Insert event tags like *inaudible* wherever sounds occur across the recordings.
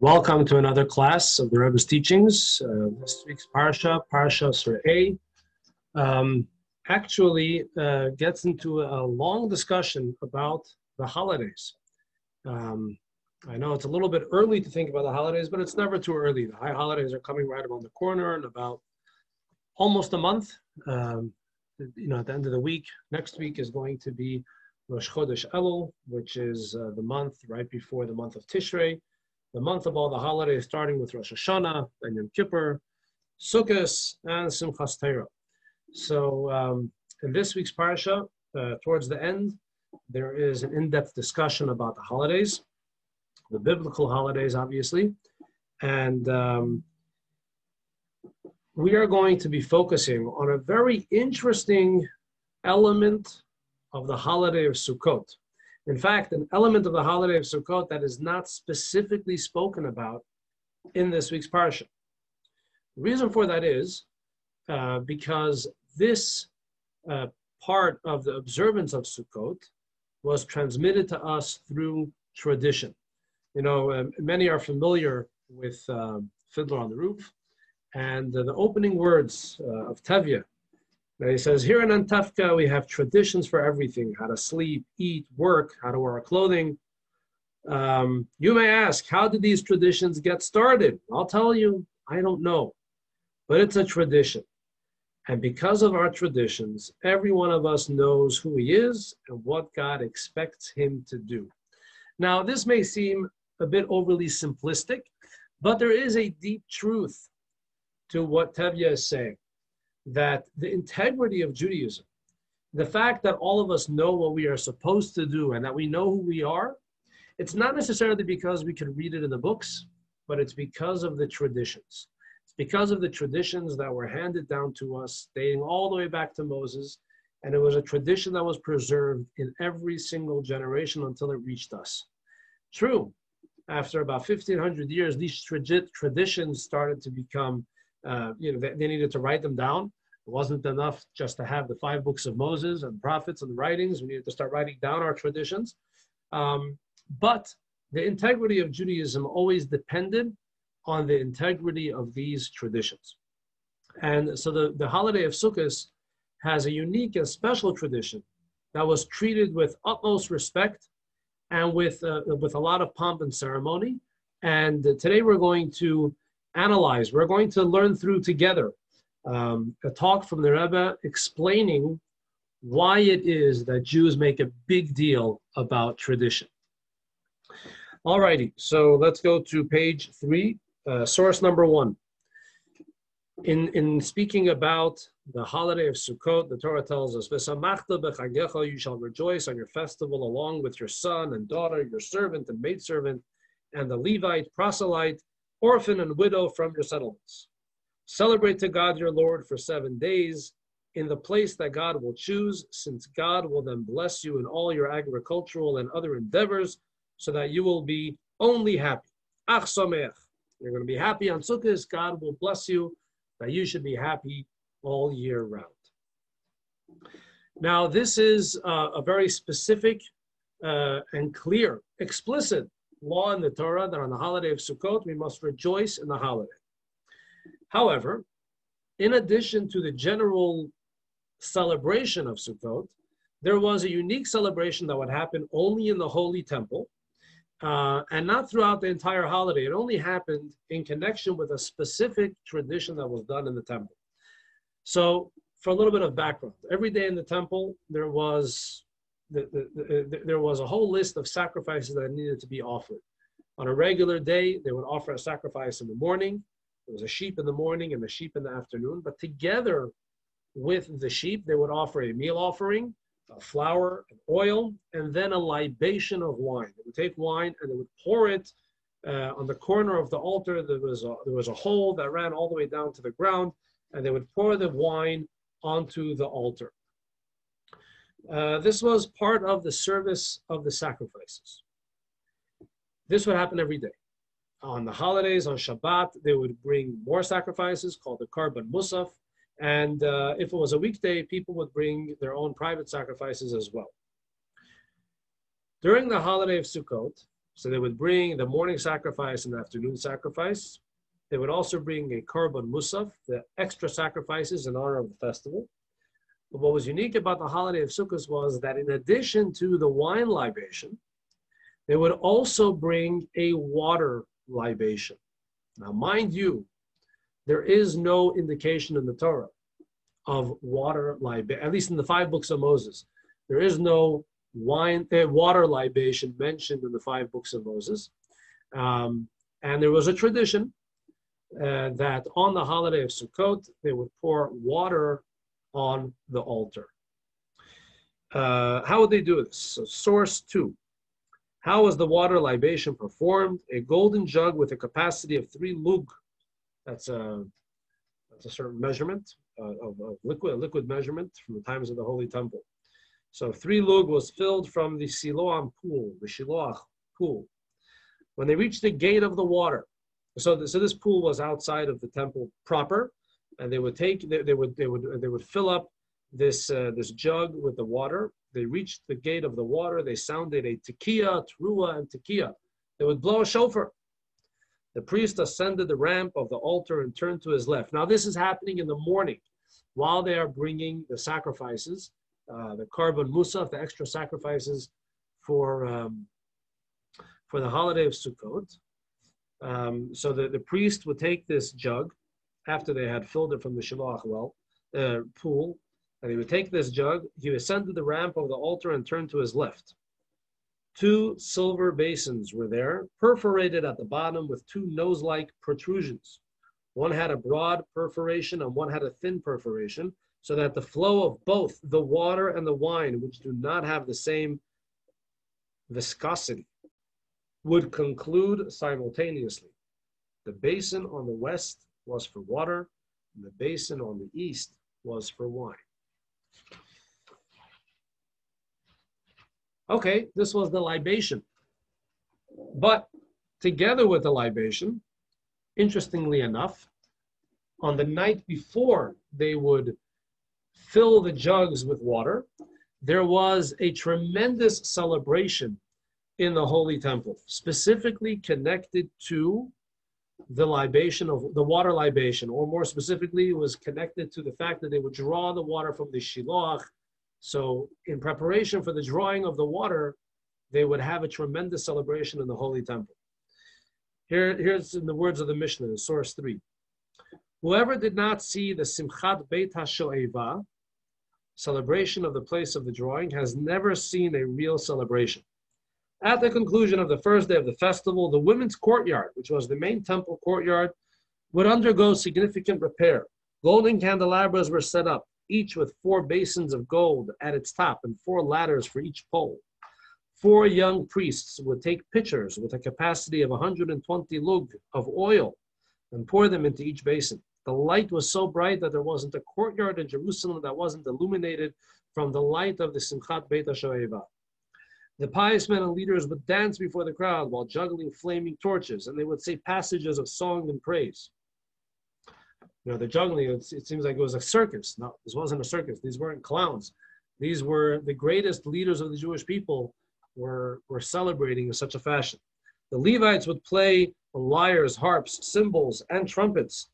Welcome to another class of the Rebbe's teachings. Uh, this week's parsha, Parsha Surah um, actually uh, gets into a long discussion about the holidays. Um, I know it's a little bit early to think about the holidays, but it's never too early. The high holidays are coming right around the corner in about almost a month. Um, you know, at the end of the week, next week is going to be Rosh Chodesh Elul, which is uh, the month right before the month of Tishrei, the month of all the holidays, starting with Rosh Hashanah and Yom Kippur, Sukkot, and Simchas Torah. So, um, in this week's parsha, uh, towards the end, there is an in-depth discussion about the holidays, the biblical holidays, obviously, and um, we are going to be focusing on a very interesting element of the holiday of Sukkot. In fact, an element of the holiday of Sukkot that is not specifically spoken about in this week's parsha. The reason for that is uh, because this uh, part of the observance of Sukkot was transmitted to us through tradition. You know, um, many are familiar with um, Fiddler on the Roof, and uh, the opening words uh, of Tevye now he says, here in Anatevka, we have traditions for everything how to sleep, eat, work, how to wear our clothing. Um, you may ask, how did these traditions get started? I'll tell you, I don't know. But it's a tradition. And because of our traditions, every one of us knows who he is and what God expects him to do. Now, this may seem a bit overly simplistic, but there is a deep truth to what Tevye is saying that the integrity of Judaism, the fact that all of us know what we are supposed to do and that we know who we are, it's not necessarily because we can read it in the books, but it's because of the traditions. It's because of the traditions that were handed down to us, dating all the way back to Moses. And it was a tradition that was preserved in every single generation until it reached us. True, after about 1500 years, these tra- traditions started to become, uh, you know, they needed to write them down it wasn't enough just to have the five books of Moses and prophets and writings. We needed to start writing down our traditions. Um, but the integrity of Judaism always depended on the integrity of these traditions. And so the, the holiday of Sukkot has a unique and special tradition that was treated with utmost respect and with, uh, with a lot of pomp and ceremony. And today we're going to analyze, we're going to learn through together um, a talk from the Rebbe explaining why it is that Jews make a big deal about tradition. Alrighty, so let's go to page three, uh, source number one. In, in speaking about the holiday of Sukkot, the Torah tells us, You shall rejoice on your festival along with your son and daughter, your servant and maidservant, and the Levite, proselyte, orphan, and widow from your settlements. Celebrate to God your Lord for seven days in the place that God will choose, since God will then bless you in all your agricultural and other endeavors, so that you will be only happy. Ach Sameach. You're going to be happy on Sukkot. God will bless you, that you should be happy all year round. Now, this is uh, a very specific uh, and clear, explicit law in the Torah that on the holiday of Sukkot, we must rejoice in the holiday. However, in addition to the general celebration of Sukkot, there was a unique celebration that would happen only in the Holy Temple uh, and not throughout the entire holiday. It only happened in connection with a specific tradition that was done in the temple. So, for a little bit of background, every day in the temple there was the, the, the, there was a whole list of sacrifices that needed to be offered. On a regular day, they would offer a sacrifice in the morning. There was a sheep in the morning and a sheep in the afternoon, but together with the sheep, they would offer a meal offering, a flour, and oil, and then a libation of wine. They would take wine and they would pour it uh, on the corner of the altar. There was, a, there was a hole that ran all the way down to the ground, and they would pour the wine onto the altar. Uh, this was part of the service of the sacrifices. This would happen every day on the holidays, on Shabbat, they would bring more sacrifices called the Korban Musaf. And uh, if it was a weekday, people would bring their own private sacrifices as well. During the holiday of Sukkot, So they would bring the morning sacrifice and the afternoon sacrifice. They would also bring a korban musaf, the extra sacrifices in honor of the festival. But what was unique about the holiday of Sukkot was that in addition to the wine libation, they would also bring a water libation. Now, mind you, there is no indication in the Torah of water libation, at least in the five books of Moses. There is no wine, uh, water libation mentioned in the five books of Moses. Um, and there was a tradition uh, that on the holiday of Sukkot, they would pour water on the altar. Uh, how would they do this? So, source two. How was the water libation performed? A golden jug with a capacity of three lug. That's a, that's a certain measurement uh, of, of liquid, liquid measurement from the times of the Holy Temple. So three lug was filled from the Siloam pool, the Shiloach pool. When they reached the gate of the water, so, the, so this pool was outside of the temple proper, and they would take, they, they would, they would, they would fill up this uh, this jug with the water. They reached the gate of the water. They sounded a tekiah, trua, and tekiah. They would blow a shofar. The priest ascended the ramp of the altar and turned to his left. Now this is happening in the morning, while they are bringing the sacrifices uh, the korban musaf, the extra sacrifices for um, for the holiday of Sukkot. Um, so the, the priest would take this jug after they had filled it from the Shiloh well uh, pool, and he would take this jug. He ascended the ramp of the altar and turned to his left. Two silver basins were there, perforated at the bottom with two nose-like protrusions. One had a broad perforation and one had a thin perforation so that the flow of both the water and the wine, which do not have the same viscosity, would conclude simultaneously. The basin on the west was for water, and the basin on the east was for wine. Okay, this was the libation. But together with the libation, interestingly enough, on the night before they would fill the jugs with water, there was a tremendous celebration in the Holy Temple, specifically connected to the libation of the water libation, or more specifically, was connected to the fact that they would draw the water from the Shiloach. So, in preparation for the drawing of the water, they would have a tremendous celebration in the Holy Temple. Here, here's in the words of the Mishnah, source three. Whoever did not see the Simchat Beit HaShoeva, celebration of the place of the drawing, has never seen a real celebration. At the conclusion of the first day of the festival, the women's courtyard, which was the main temple courtyard, would undergo significant repair. Golden candelabras were set up, each with four basins of gold at its top and four ladders for each pole. Four young priests would take pitchers with a capacity of 120 lug of oil and pour them into each basin. The light was so bright that there wasn't a courtyard in Jerusalem that wasn't illuminated from the light of the Simchat Beit HaShoeva. The pious men and leaders would dance before the crowd while juggling flaming torches, and they would say passages of song and praise. You know, the juggling, it, it seems like it was a circus. No, this wasn't a circus. These weren't clowns. These were the greatest leaders of the Jewish people were, were celebrating in such a fashion. The Levites would play lyres, harps, cymbals, and trumpets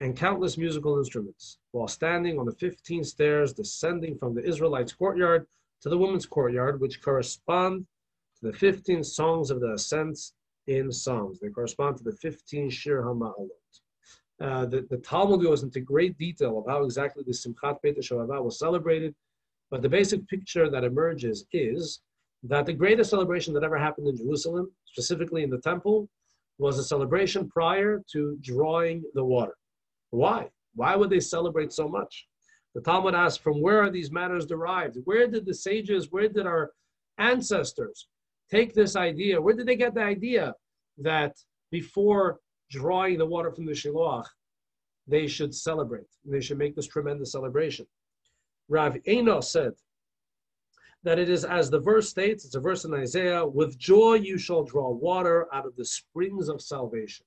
and countless musical instruments, while standing on the 15 stairs descending from the Israelites' courtyard to the women's courtyard, which correspond to the 15 songs of the ascents in Psalms. They correspond to the 15 Shir HaMa'alot. Uh, the, the Talmud goes into great detail of how exactly the Simchat Beit HaShoeva was celebrated, but the basic picture that emerges is that the greatest celebration that ever happened in Jerusalem, specifically in the temple, was a celebration prior to drawing the water. Why? Why would they celebrate so much? The Talmud asks, from where are these matters derived? Where did the sages, where did our ancestors take this idea? Where did they get the idea that before drawing the water from the Shiloach, they should celebrate? They should make this tremendous celebration. Rav Ina said that it is as the verse states, it's a verse in Isaiah, with joy you shall draw water out of the springs of salvation.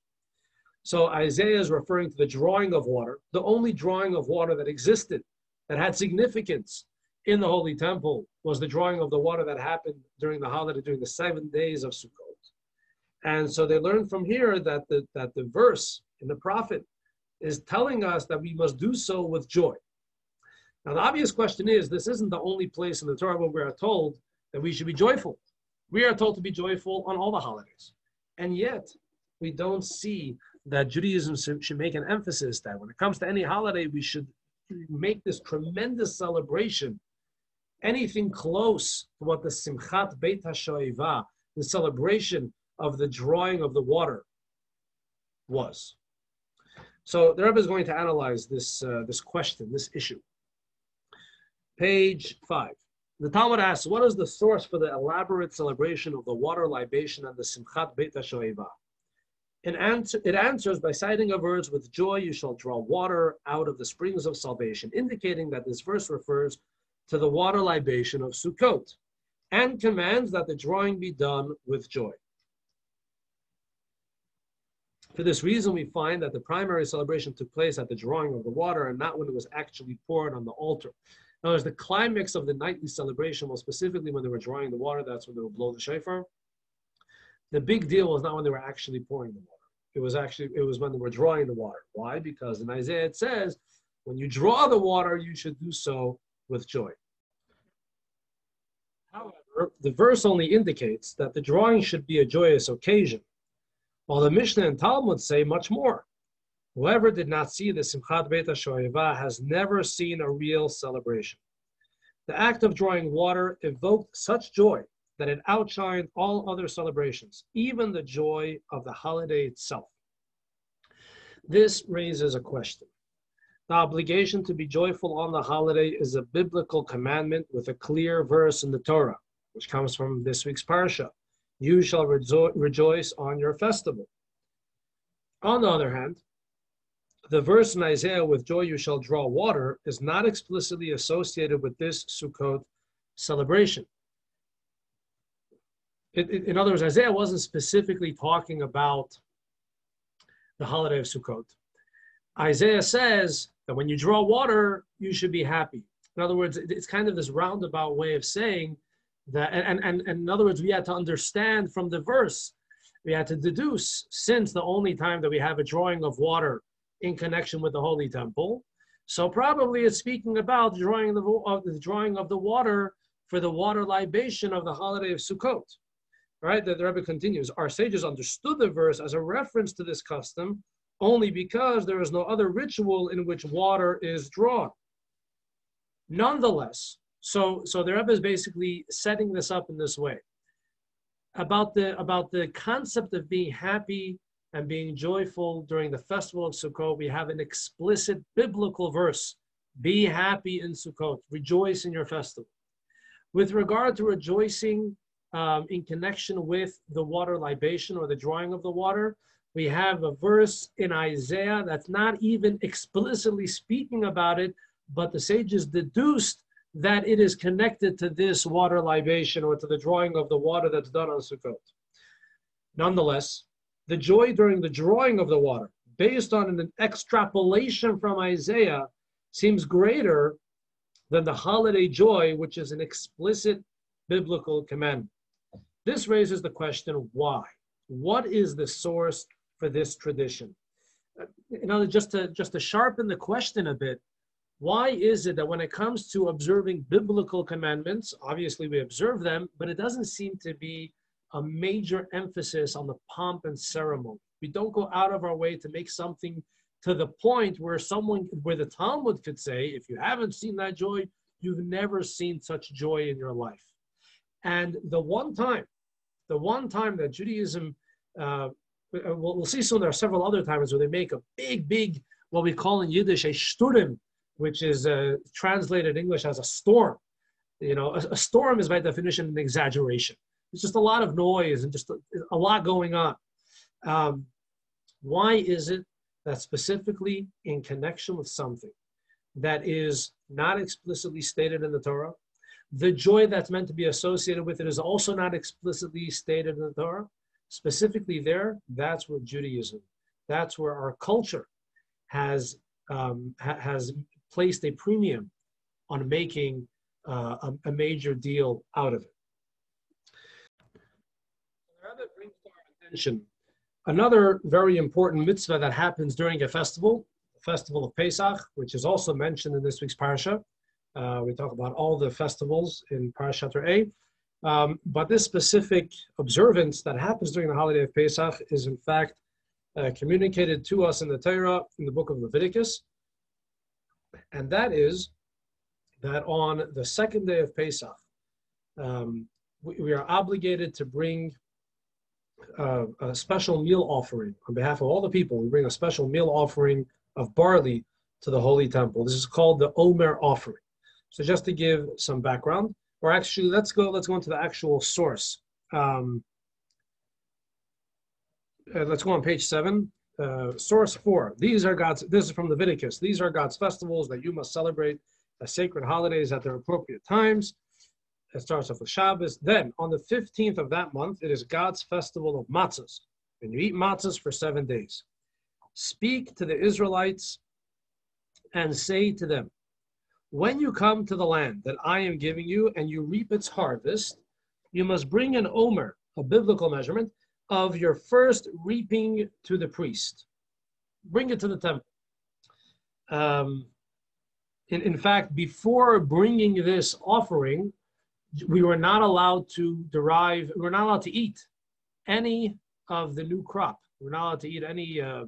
So Isaiah is referring to the drawing of water, the only drawing of water that existed, that had significance in the Holy Temple, was the drawing of the water that happened during the holiday, during the seven days of Sukkot. And so they learned from here that the, that the verse in the prophet is telling us that we must do so with joy. Now, the obvious question is this isn't the only place in the Torah where we are told that we should be joyful. We are told to be joyful on all the holidays. And yet, we don't see that Judaism should make an emphasis that when it comes to any holiday, we should make this tremendous celebration. Anything close to what the Simchat Beit HaShoeva, the celebration of the drawing of the water, was. So the Rebbe is going to analyze this, uh, this question, this issue. Page five. The Talmud asks, what is the source for the elaborate celebration of the water libation and the Simchat Beit HaShoeva? It, answer, it answers by citing a verse, with joy you shall draw water out of the springs of salvation, indicating that this verse refers to the water libation of Sukkot, and commands that the drawing be done with joy. For this reason, we find that the primary celebration took place at the drawing of the water and not when it was actually poured on the altar. Other words, the climax of the nightly celebration was specifically when they were drawing the water, that's when they would blow the shofar. The big deal was not when they were actually pouring the water. It was actually, it was when they were drawing the water. Why? Because in Isaiah it says, when you draw the water, you should do so with joy. However, the verse only indicates that the drawing should be a joyous occasion, while the Mishnah and Talmud say much more. Whoever did not see the Simchat Beit HaShoeva has never seen a real celebration. The act of drawing water evoked such joy that it outshined all other celebrations, even the joy of the holiday itself. This raises a question. The obligation to be joyful on the holiday is a biblical commandment with a clear verse in the Torah, which comes from this week's parsha. You shall rejo- rejoice on your festival. On the other hand, the verse in Isaiah, with joy you shall draw water, is not explicitly associated with this Sukkot celebration. It, it, in other words, Isaiah wasn't specifically talking about the holiday of Sukkot. Isaiah says that when you draw water, you should be happy. In other words, it's kind of this roundabout way of saying that, and, and, and in other words, we had to understand from the verse, we had to deduce, since the only time that we have a drawing of water in connection with the holy temple. So probably it's speaking about drawing the, of the drawing of the water for the water libation of the holiday of Sukkot. Right? The, the Rebbe continues. Our sages understood the verse as a reference to this custom only because there is no other ritual in which water is drawn. Nonetheless, so so the Rebbe is basically setting this up in this way about the about the concept of being happy and being joyful during the festival of Sukkot, we have an explicit biblical verse Be happy in Sukkot, rejoice in your festival. With regard to rejoicing um, in connection with the water libation or the drawing of the water, we have a verse in Isaiah that's not even explicitly speaking about it, but the sages deduced that it is connected to this water libation or to the drawing of the water that's done on Sukkot. Nonetheless, the joy during the drawing of the water, based on an extrapolation from Isaiah, seems greater than the holiday joy, which is an explicit biblical commandment. This raises the question why? What is the source for this tradition? Uh, in other, just to just to sharpen the question a bit, why is it that when it comes to observing biblical commandments, obviously we observe them, but it doesn't seem to be a major emphasis on the pomp and ceremony. We don't go out of our way to make something to the point where someone, where the Talmud could say, if you haven't seen that joy, you've never seen such joy in your life. And the one time, the one time that Judaism, uh, we'll, we'll see soon, there are several other times where they make a big, big, what we call in Yiddish, a shturim, which is uh, translated in English as a storm. You know, a, a storm is by definition an exaggeration. It's just a lot of noise and just a, a lot going on. Um, why is it that specifically in connection with something that is not explicitly stated in the Torah, the joy that's meant to be associated with it is also not explicitly stated in the Torah? Specifically, there, that's where Judaism, that's where our culture has um, ha- has placed a premium on making uh, a, a major deal out of it. another very important mitzvah that happens during a festival, the festival of Pesach, which is also mentioned in this week's parasha. Uh, we talk about all the festivals in Parashat A. Um, but this specific observance that happens during the holiday of Pesach is in fact uh, communicated to us in the Torah in the book of Leviticus. And that is that on the second day of Pesach, um, we, we, are obligated to bring uh, a special meal offering on behalf of all the people. We bring a special meal offering of barley to the Holy Temple. This is called the Omer offering. So just to give some background, or actually, let's go. Let's go into the actual source. Um, uh, let's go on page seven. Uh, source four. These are God's. This is from Leviticus. These are God's festivals that you must celebrate as sacred holidays at their appropriate times. It starts off with Shabbos. Then on the fifteenth of that month, it is God's festival of matzahs, and you eat matzahs for seven days. Speak to the Israelites and say to them, when you come to the land that I am giving you and you reap its harvest, you must bring an omer, a biblical measurement, of your first reaping to the priest. Bring it to the temple. Um, in, in fact, before bringing this offering, we were not allowed to derive, we were not allowed to eat any of the new crop. We we're not allowed to eat any uh,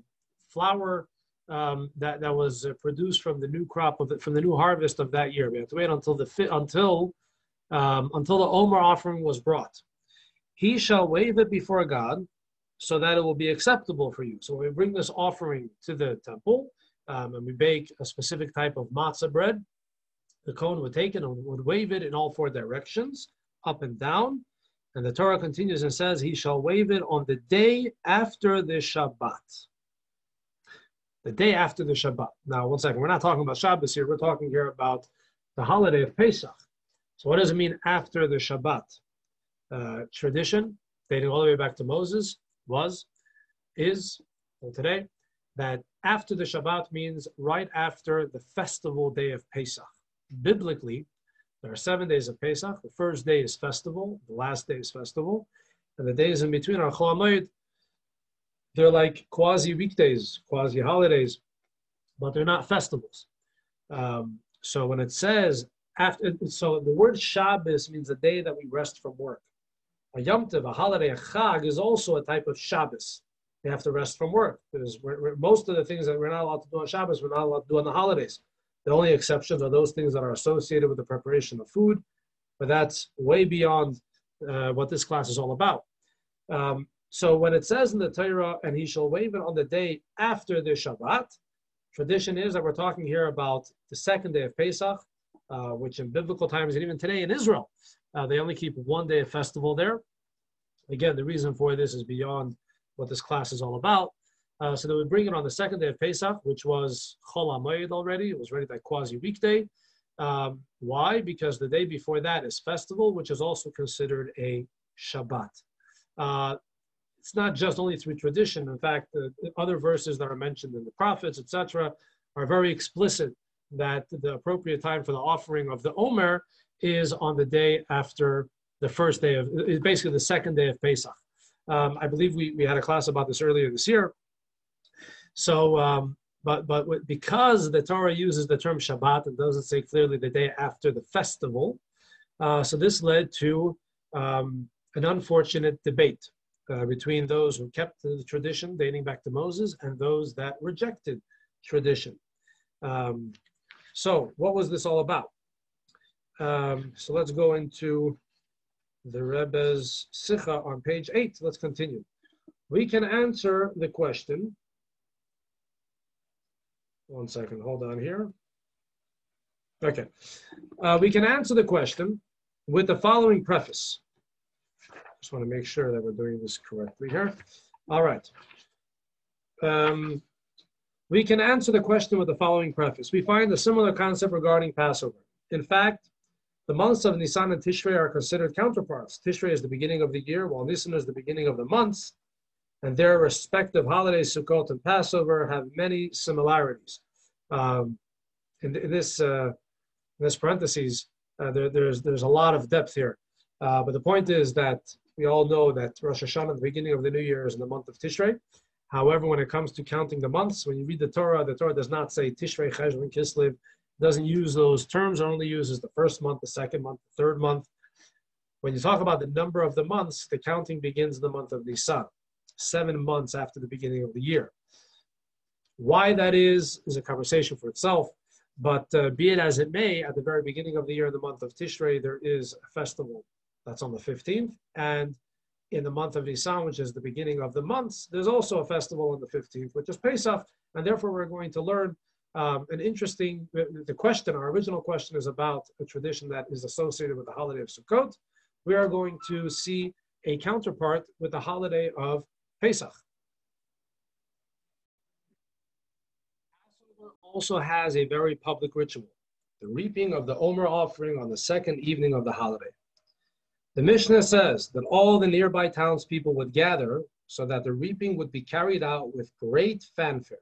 flour, um, that that was uh, produced from the new crop of the, from the new harvest of that year. We have to wait until the fit until um, until the Omer offering was brought. He shall wave it before God, so that it will be acceptable for you. So we bring this offering to the temple, um, and we bake a specific type of matzah bread. The Kohen would take it and would wave it in all four directions, up and down. And the Torah continues and says, He shall wave it on the day after the Shabbat the day after the Shabbat. Now, one second, we're not talking about Shabbos here, we're talking here about the holiday of Pesach. So, what does it mean after the Shabbat? Uh, tradition, dating all the way back to Moses, was, is, and today, that after the Shabbat means right after the festival day of Pesach. Biblically, there are seven days of Pesach. The first day is festival, the last day is festival, and the days in between are Chol they're like quasi weekdays, quasi holidays, but they're not festivals. Um, so when it says after, so the word Shabbos means the day that we rest from work. A Yom Tov, a holiday, a Chag is also a type of Shabbos. We have to rest from work because we're, we're, most of the things that we're not allowed to do on Shabbos, we're not allowed to do on the holidays. The only exceptions are those things that are associated with the preparation of food, but that's way beyond uh, what this class is all about. Um, so when it says in the Torah, and he shall wave it on the day after the Shabbat, tradition is that we're talking here about the second day of Pesach, uh, which in biblical times and even today in Israel, uh, they only keep one day of festival there. Again, the reason for this is beyond what this class is all about. Uh, so they would bring it on the second day of Pesach, which was Chol HaMoed already. It was already that quasi weekday. Um, why? Because the day before that is festival, which is also considered a Shabbat. Uh, it's not just only through tradition. In fact, the, the other verses that are mentioned in the prophets, etc., are very explicit that the appropriate time for the offering of the Omer is on the day after the first day of, basically the second day of Pesach. Um, I believe we, we had a class about this earlier this year. So, um, but but because the Torah uses the term Shabbat and doesn't say clearly the day after the festival, uh, so this led to um, an unfortunate debate uh, between those who kept the tradition dating back to Moses and those that rejected tradition. Um, so, what was this all about? Um, so, let's go into the Rebbe's Sikha on page 8. Let's continue. We can answer the question. One second, hold on here. Okay. Uh, we can answer the question with the following preface. Just want to make sure that we're doing this correctly here. All right. Um, we can answer the question with the following preface. We find a similar concept regarding Passover. In fact, the months of Nisan and Tishrei are considered counterparts. Tishrei is the beginning of the year, while Nisan is the beginning of the months, and their respective holidays, Sukkot and Passover, have many similarities. Um, in, in, this, uh, in this parentheses, uh, there, there's, there's a lot of depth here. Uh, but the point is that We all know that Rosh Hashanah, the beginning of the new year, is in the month of Tishrei. However, when it comes to counting the months, when you read the Torah, the Torah does not say Tishrei, Cheshvan, Kislev, doesn't use those terms, it only uses the first month, the second month, the third month. When you talk about the number of the months, the counting begins in the month of Nisan, seven months after the beginning of the year. Why that is, is a conversation for itself. But uh, be it as it may, at the very beginning of the year, in the month of Tishrei, there is a festival that's on the 15th. And in the month of Nisan, which is the beginning of the months, there's also a festival on the 15th, which is Pesach. And therefore, we're going to learn um, an interesting, the question, our original question is about a tradition that is associated with the holiday of Sukkot. We are going to see a counterpart with the holiday of Pesach. Passover also has a very public ritual, the reaping of the Omer offering on the second evening of the holiday. The Mishnah says that all the nearby townspeople would gather so that the reaping would be carried out with great fanfare.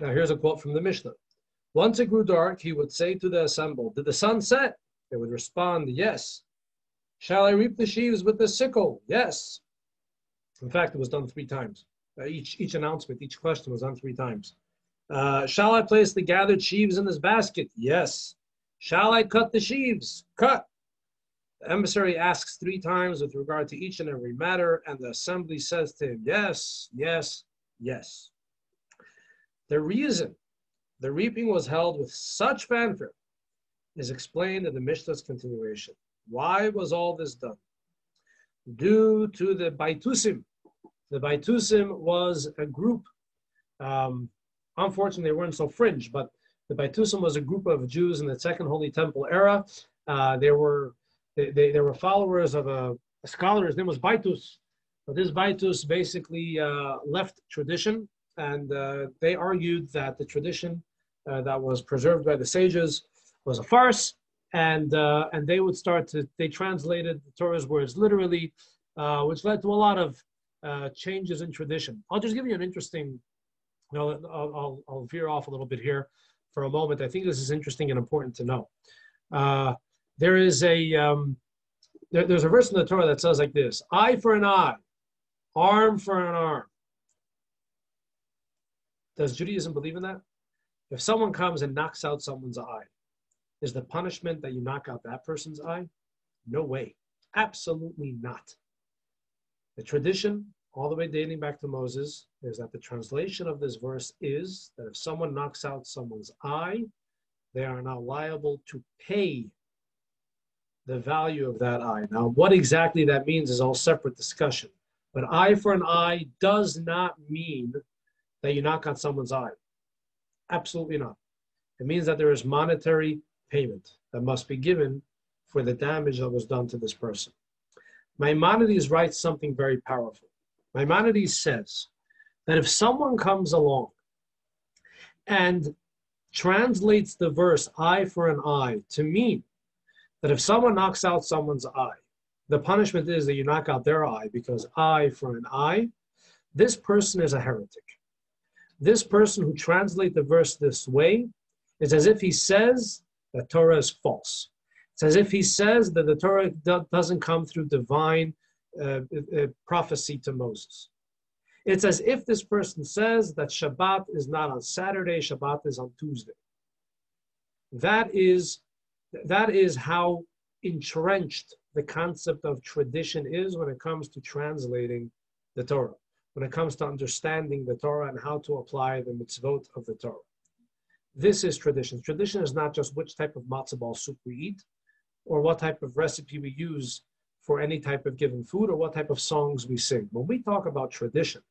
Now, here's a quote from the Mishnah. Once it grew dark, he would say to the assembled, Did the sun set? They would respond, Yes. Shall I reap the sheaves with the sickle? Yes. In fact, it was done three times. Uh, each, each announcement, each question was done three times. Uh, shall I place the gathered sheaves in this basket? Yes. Shall I cut the sheaves? Cut. The emissary asks three times with regard to each and every matter, and the assembly says to him, Yes, yes, yes. The reason the reaping was held with such fanfare is explained in the Mishnah's continuation. Why was all this done? Due to the Baitusim. The Baitusim was a group, um, unfortunately, they weren't so fringe, but the Baitusim was a group of Jews in the Second Holy Temple era. Uh, they were they, they, they were followers of a, a, scholar. His name was Baitus. But this Baitus basically uh, left tradition, and uh, they argued that the tradition uh, that was preserved by the sages was a farce, and uh, and they would start to they translated the Torah's words literally, uh, which led to a lot of changes in tradition. I'll just give you an interesting. You know, I'll, I'll, I'll veer off a little bit here for a moment. I think this is interesting and important to know. There is a um, there, there's a verse in the Torah that says like this: "Eye for an eye, arm for an arm." Does Judaism believe in that? If someone comes and knocks out someone's eye, is the punishment that you knock out that person's eye? No way. Absolutely not. The tradition, all the way dating back to Moses, is that the translation of this verse is that if someone knocks out someone's eye, they are now liable to pay the value of that eye. Now, what exactly that means is all separate discussion. But eye for an eye does not mean that you knock out someone's eye. Absolutely not. It means that there is monetary payment that must be given for the damage that was done to this person. Maimonides writes something very powerful. Maimonides says that if someone comes along and translates the verse eye for an eye to mean that if someone knocks out someone's eye, the punishment is that you knock out their eye because eye for an eye, this person is a heretic. This person who translates the verse this way is as if he says that Torah is false. It's as if he says that the Torah do- doesn't come through divine uh, uh, prophecy to Moses. It's as if this person says that Shabbat is not on Saturday, Shabbat is on Tuesday. That is that is how entrenched the concept of tradition is when it comes to translating the Torah, when it comes to understanding the Torah and how to apply the mitzvot of the Torah. This is tradition. Tradition is not just which type of matzo ball soup we eat, or what type of recipe we use for any type of given food, or what type of songs we sing. When we talk about tradition,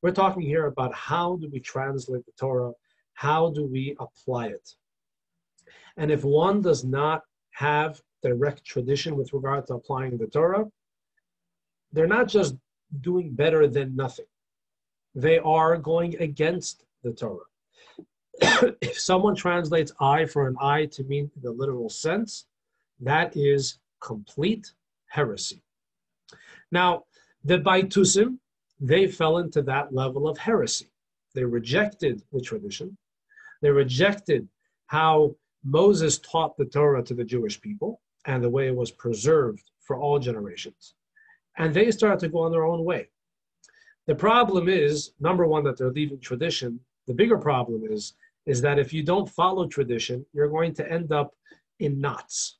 we're talking here about how do we translate the Torah, how do we apply it. And if one does not have direct tradition with regard to applying the Torah, they're not just doing better than nothing. They are going against the Torah. *coughs* if someone translates eye for an eye to mean the literal sense, that is complete heresy. Now, the Baitusim, they fell into that level of heresy. They rejected the tradition. They rejected how Moses taught the Torah to the Jewish people and the way it was preserved for all generations. And they started to go on their own way. The problem is, number one, that they're leaving tradition. The bigger problem is, is that if you don't follow tradition, you're going to end up in knots.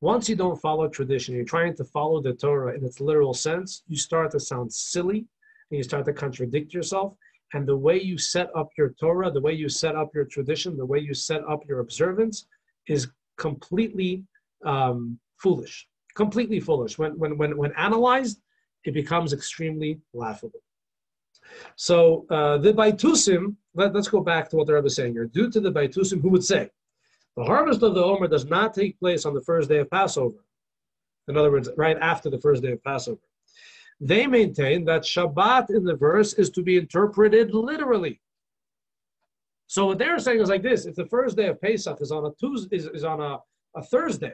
Once you don't follow tradition, you're trying to follow the Torah in its literal sense, you start to sound silly and you start to contradict yourself. And the way you set up your Torah, the way you set up your tradition, the way you set up your observance is completely um, foolish. Completely foolish. When, when, when, when analyzed, it becomes extremely laughable. So uh, the Baitusim, let, us go back to what the Rebbe is saying here. Due to the Baitusim, who would say the harvest of the Omer does not take place on the first day of Passover. In other words, right after the first day of Passover. They maintain that Shabbat in the verse is to be interpreted literally. So what they're saying is like this: if the first day of Pesach is on a Tuesday, is, is on a, a Thursday,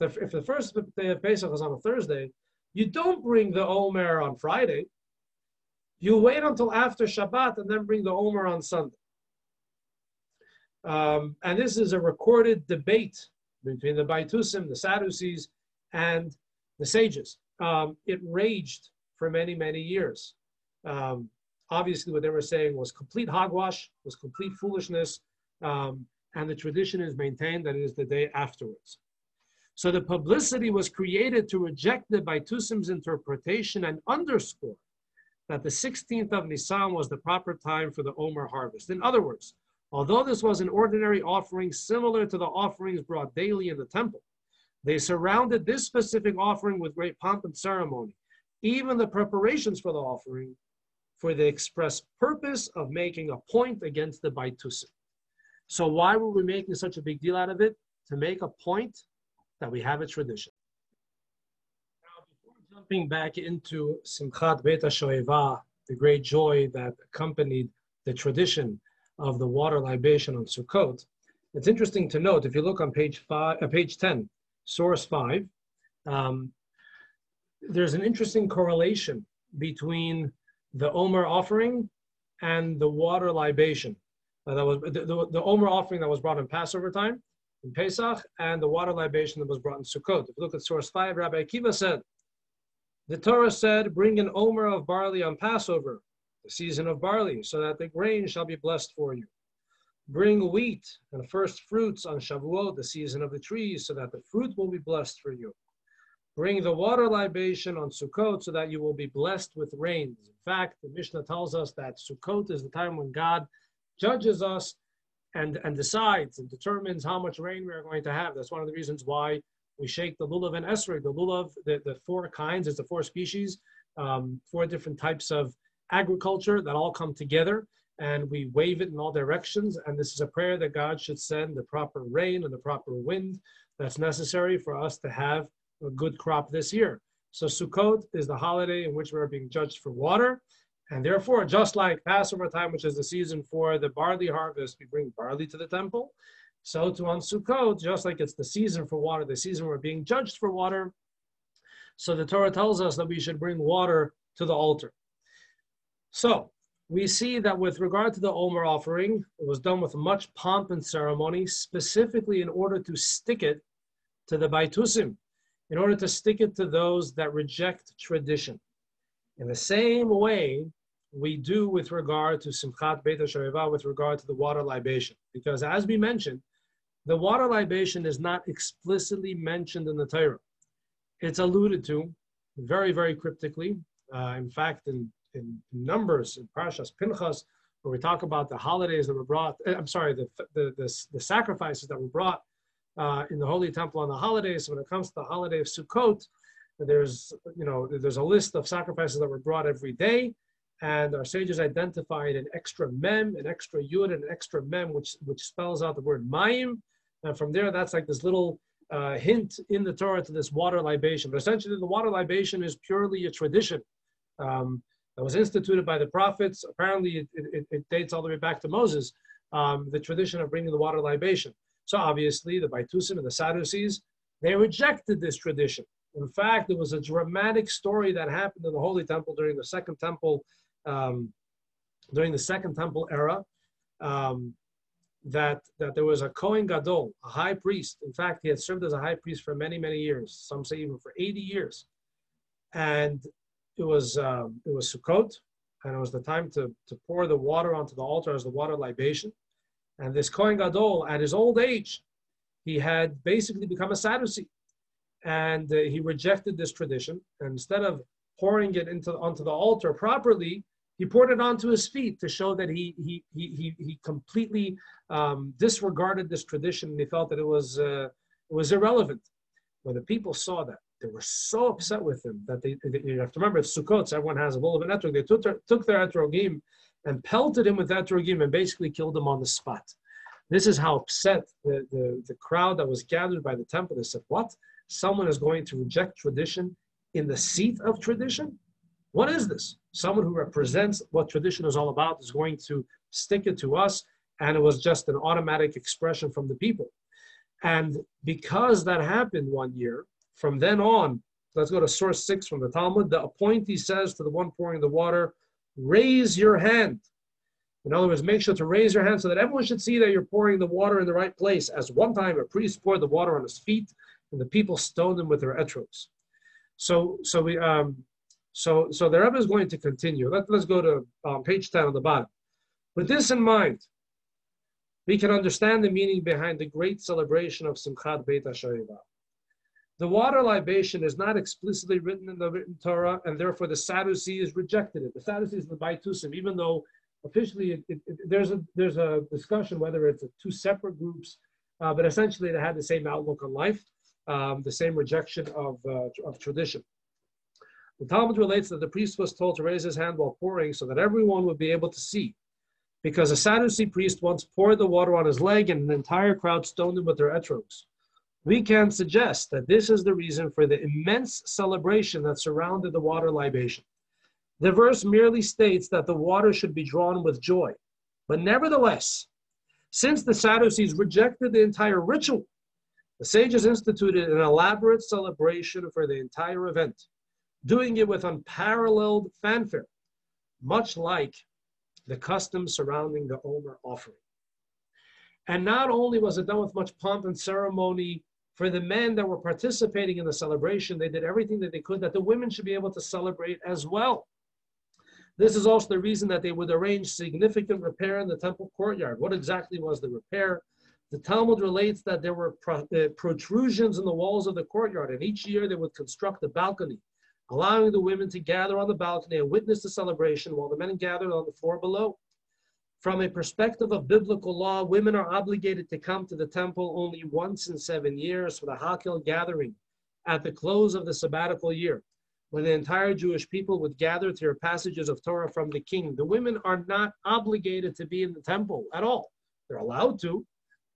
if the first day of Pesach is on a Thursday, you don't bring the Omer on Friday. You wait until after Shabbat and then bring the Omer on Sunday. Um, and this is a recorded debate between the Baitusim, the Sadducees, and the sages. Um, it raged for many, many years. Um, obviously, what they were saying was complete hogwash, was complete foolishness, um, and the tradition is maintained that it is the day afterwards. So the publicity was created to reject the Baitusim's interpretation and underscore that the 16th of Nisan was the proper time for the Omer harvest. In other words, although this was an ordinary offering similar to the offerings brought daily in the temple, they surrounded this specific offering with great pomp and ceremony, even the preparations for the offering, for the express purpose of making a point against the Baitusim. So why were we making such a big deal out of it? To make a point that we have a tradition Now, before jumping back into Simchat Beit HaShoeva, the great joy that accompanied the tradition of the water libation on Sukkot, it's interesting to note, if you look on page, five, uh, page 10, source 5, um, there's an interesting correlation between the Omer offering and the water libation. Uh, that was the, the, the, Omer offering that was brought in Passover time, in Pesach, and the water libation that was brought in Sukkot. If you look at source 5, Rabbi Akiva said, the Torah said, Bring an omer of barley on Passover, the season of barley, so that the grain shall be blessed for you. Bring wheat and first fruits on Shavuot, the season of the trees, so that the fruit will be blessed for you. Bring the water libation on Sukkot, so that you will be blessed with rains. In fact, the Mishnah tells us that Sukkot is the time when God judges us and, and decides and determines how much rain we are going to have. That's one of the reasons why we shake the lulav and esrog. The lulav, the, the four kinds, is the four species, um, four different types of agriculture that all come together and we wave it in all directions. And this is a prayer that God should send the proper rain and the proper wind that's necessary for us to have a good crop this year. So Sukkot is the holiday in which we're being judged for water. And therefore, just like Passover time, which is the season for the barley harvest, we bring barley to the temple. So to on Sukkot, just like it's the season for water, the season we're being judged for water, so the Torah tells us that we should bring water to the altar. So we see that with regard to the Omer offering, it was done with much pomp and ceremony, specifically in order to stick it to the Baitusim, in order to stick it to those that reject tradition. In the same way, we do with regard to Simchat Beit HaShoeva, with regard to the water libation. Because as we mentioned, the water libation is not explicitly mentioned in the Torah. It's alluded to very, very cryptically. Uh, in fact, in, in Numbers, in Parashas Pinchas, where we talk about the holidays that were brought, eh, I'm sorry, the, the, the, the sacrifices that were brought uh, in the Holy Temple on the holidays. So when it comes to the holiday of Sukkot, there's, you know, there's a list of sacrifices that were brought every day. And our sages identified an extra mem, an extra yud, and an extra mem, which, which spells out the word mayim, and from there, that's like this little uh, hint in the Torah to this water libation. But essentially, the water libation is purely a tradition um, that was instituted by the prophets. Apparently, it, it, it dates all the way back to Moses, um, the tradition of bringing the water libation. So obviously, the Baitusim and the Sadducees, they rejected this tradition. In fact, it was a dramatic story that happened in the Holy Temple during the Second Temple, um, during the Second Temple era. Um, that, that there was a Kohen Gadol, a high priest. In fact, he had served as a high priest for many, many years. Some say even for 80 years. And it was um, it was Sukkot, and it was the time to, to pour the water onto the altar as the water libation. And this Kohen Gadol, at his old age, he had basically become a Sadducee, and uh, he rejected this tradition. And instead of pouring it into onto the altar properly, he poured it onto his feet to show that he he he he, completely um, disregarded this tradition and he felt that it was uh, it was irrelevant. When the people saw that, they were so upset with him that they, they you have to remember it's Sukkot, so everyone has a bit of etrog. They took their, took their etrogim and pelted him with etrogim and basically killed him on the spot. This is how upset the, the, the crowd that was gathered by the temple. They said, What? Someone is going to reject tradition in the seat of tradition? What is this? Someone who represents what tradition is all about is going to stick it to us, and it was just an automatic expression from the people. And because that happened one year, from then on, let's go to source six from the Talmud. The appointee says to the one pouring the water, raise your hand. In other words, make sure to raise your hand so that everyone should see that you're pouring the water in the right place. As one time a priest poured the water on his feet, and the people stoned him with their etrog. So, so we, um, so, so the Rebbe is going to continue. Let, let's go to um, page 10 on the bottom. With this in mind, we can understand the meaning behind the great celebration of Simchat Beit HaShoeva. The water libation is not explicitly written in the written Torah, and therefore the Sadducees rejected it. The Sadducees and the Baitusim, even though officially it, it, it, there's a there's a discussion whether it's two separate groups, uh, but essentially they had the same outlook on life, um, the same rejection of uh, of tradition. The Talmud relates that the priest was told to raise his hand while pouring so that everyone would be able to see. Because a Sadducee priest once poured the water on his leg and an entire crowd stoned him with their etrogs we can suggest that this is the reason for the immense celebration that surrounded the water libation. The verse merely states that the water should be drawn with joy. But nevertheless, since the Sadducees rejected the entire ritual, the sages instituted an elaborate celebration for the entire event, doing it with unparalleled fanfare, much like the customs surrounding the Omer offering. And not only was it done with much pomp and ceremony for the men that were participating in the celebration, they did everything that they could that the women should be able to celebrate as well. This is also the reason that they would arrange significant repair in the temple courtyard. What exactly was the repair? The Talmud relates that there were pro- uh, protrusions in the walls of the courtyard, and each year they would construct a balcony, allowing the women to gather on the balcony and witness the celebration while the men gathered on the floor below. From a perspective of biblical law, women are obligated to come to the temple only once in seven years for the Hakhel gathering at the close of the sabbatical year, when the entire Jewish people would gather to hear passages of Torah from the king. The women are not obligated to be in the temple at all. They're allowed to,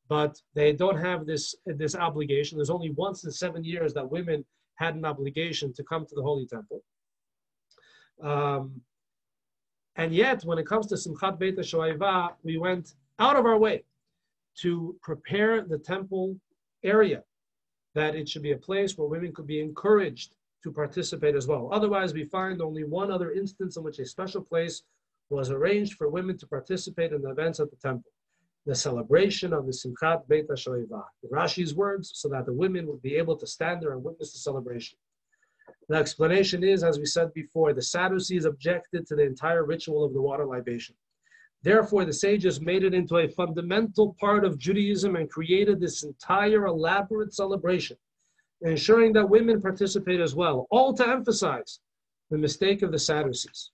but they don't have this, this obligation. There's only once in seven years that women had an obligation to come to the Holy Temple. Um, and yet, when it comes to Simchat Beit HaShoeva, we went out of our way to prepare the temple area, that it should be a place where women could be encouraged to participate as well. Otherwise, we find only one other instance in which a special place was arranged for women to participate in the events at the temple, the celebration of the Simchat Beit HaShoeva. Rashi's words, so that the women would be able to stand there and witness the celebration. The explanation is, as we said before, the Sadducees objected to the entire ritual of the water libation. Therefore, the sages made it into a fundamental part of Judaism and created this entire elaborate celebration, ensuring that women participate as well, all to emphasize the mistake of the Sadducees.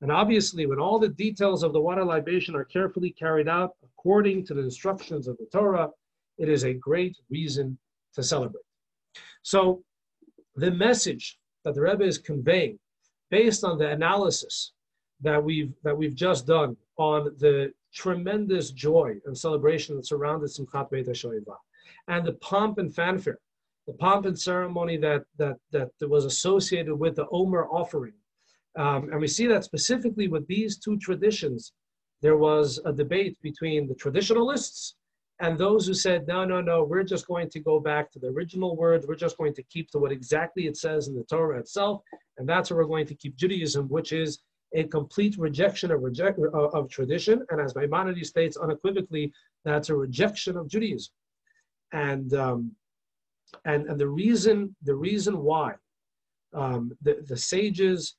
And obviously, when all the details of the water libation are carefully carried out according to the instructions of the Torah, it is a great reason to celebrate. So, the message that the Rebbe is conveying based on the analysis that we've that we've just done on the tremendous joy and celebration that surrounded Simchat Beit HaShoeva and the pomp and fanfare, the pomp and ceremony that that that was associated with the Omer offering. Um, and we see that specifically with these two traditions, there was a debate between the traditionalists and those who said, no, no, no, we're just going to go back to the original words. We're just going to keep to what exactly it says in the Torah itself. And that's where we're going to keep Judaism, which is a complete rejection of, reject, of, of tradition. And as Maimonides states unequivocally, That's a rejection of Judaism. And, um, and, and the, reason, the reason why um, the, the sages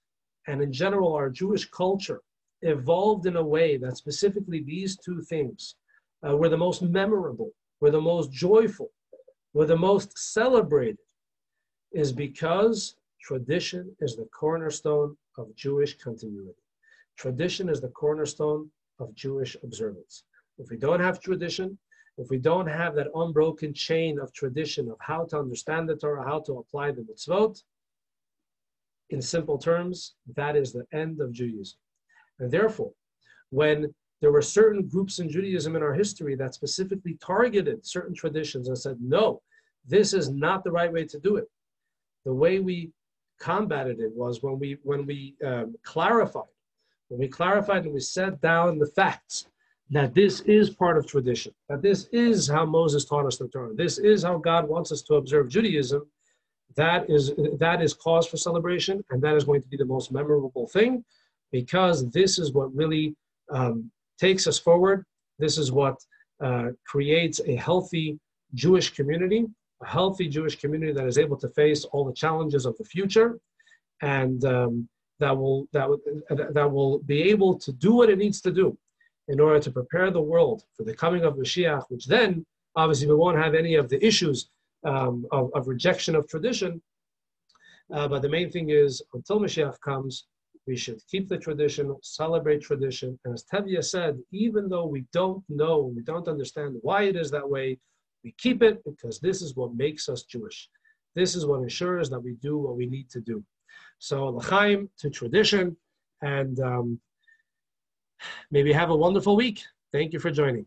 and in general our Jewish culture evolved in a way that specifically these two things uh, were the most memorable, were the most joyful, were the most celebrated, is because tradition is the cornerstone of Jewish continuity. Tradition is the cornerstone of Jewish observance. If we don't have tradition, if we don't have that unbroken chain of tradition of how to understand the Torah, how to apply the mitzvot, in simple terms, that is the end of Judaism. And therefore, when there were certain groups in Judaism in our history that specifically targeted certain traditions and said, no, this is not the right way to do it. The way we combated it was when we when we um, clarified, when we clarified and we set down the facts that this is part of tradition, that this is how Moses taught us the Torah, this is how God wants us to observe Judaism. That is that is cause for celebration, and that is going to be the most memorable thing, because this is what really um, takes us forward. This is what uh, creates a healthy Jewish community, a healthy Jewish community that is able to face all the challenges of the future, and um, that will that will, that will be able to do what it needs to do in order to prepare the world for the coming of Mashiach, which then obviously we won't have any of the issues um, of, of, rejection of tradition. Uh, but the main thing is until Mashiach comes, we should keep the tradition, celebrate tradition. And as Tevye said, even though we don't know, we don't understand why it is that way, we keep it because this is what makes us Jewish. This is what ensures that we do what we need to do. So, l'chaim to tradition, and um, maybe have a wonderful week. Thank you for joining.